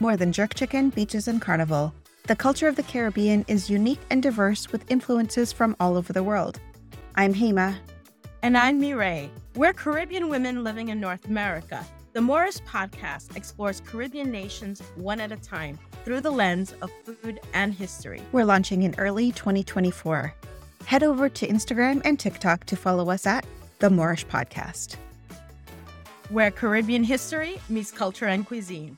More than jerk chicken, beaches, and carnival, the culture of the Caribbean is unique and diverse with influences from all over the world. I'm Hema. And I'm Mireille. We're Caribbean women living in North America. The Moreish podcast explores Caribbean nations one at a time through the lens of food and history. We're launching in early 2024. Head over to Instagram and TikTok to follow us at The Moreish Podcast, where Caribbean history meets culture and cuisine.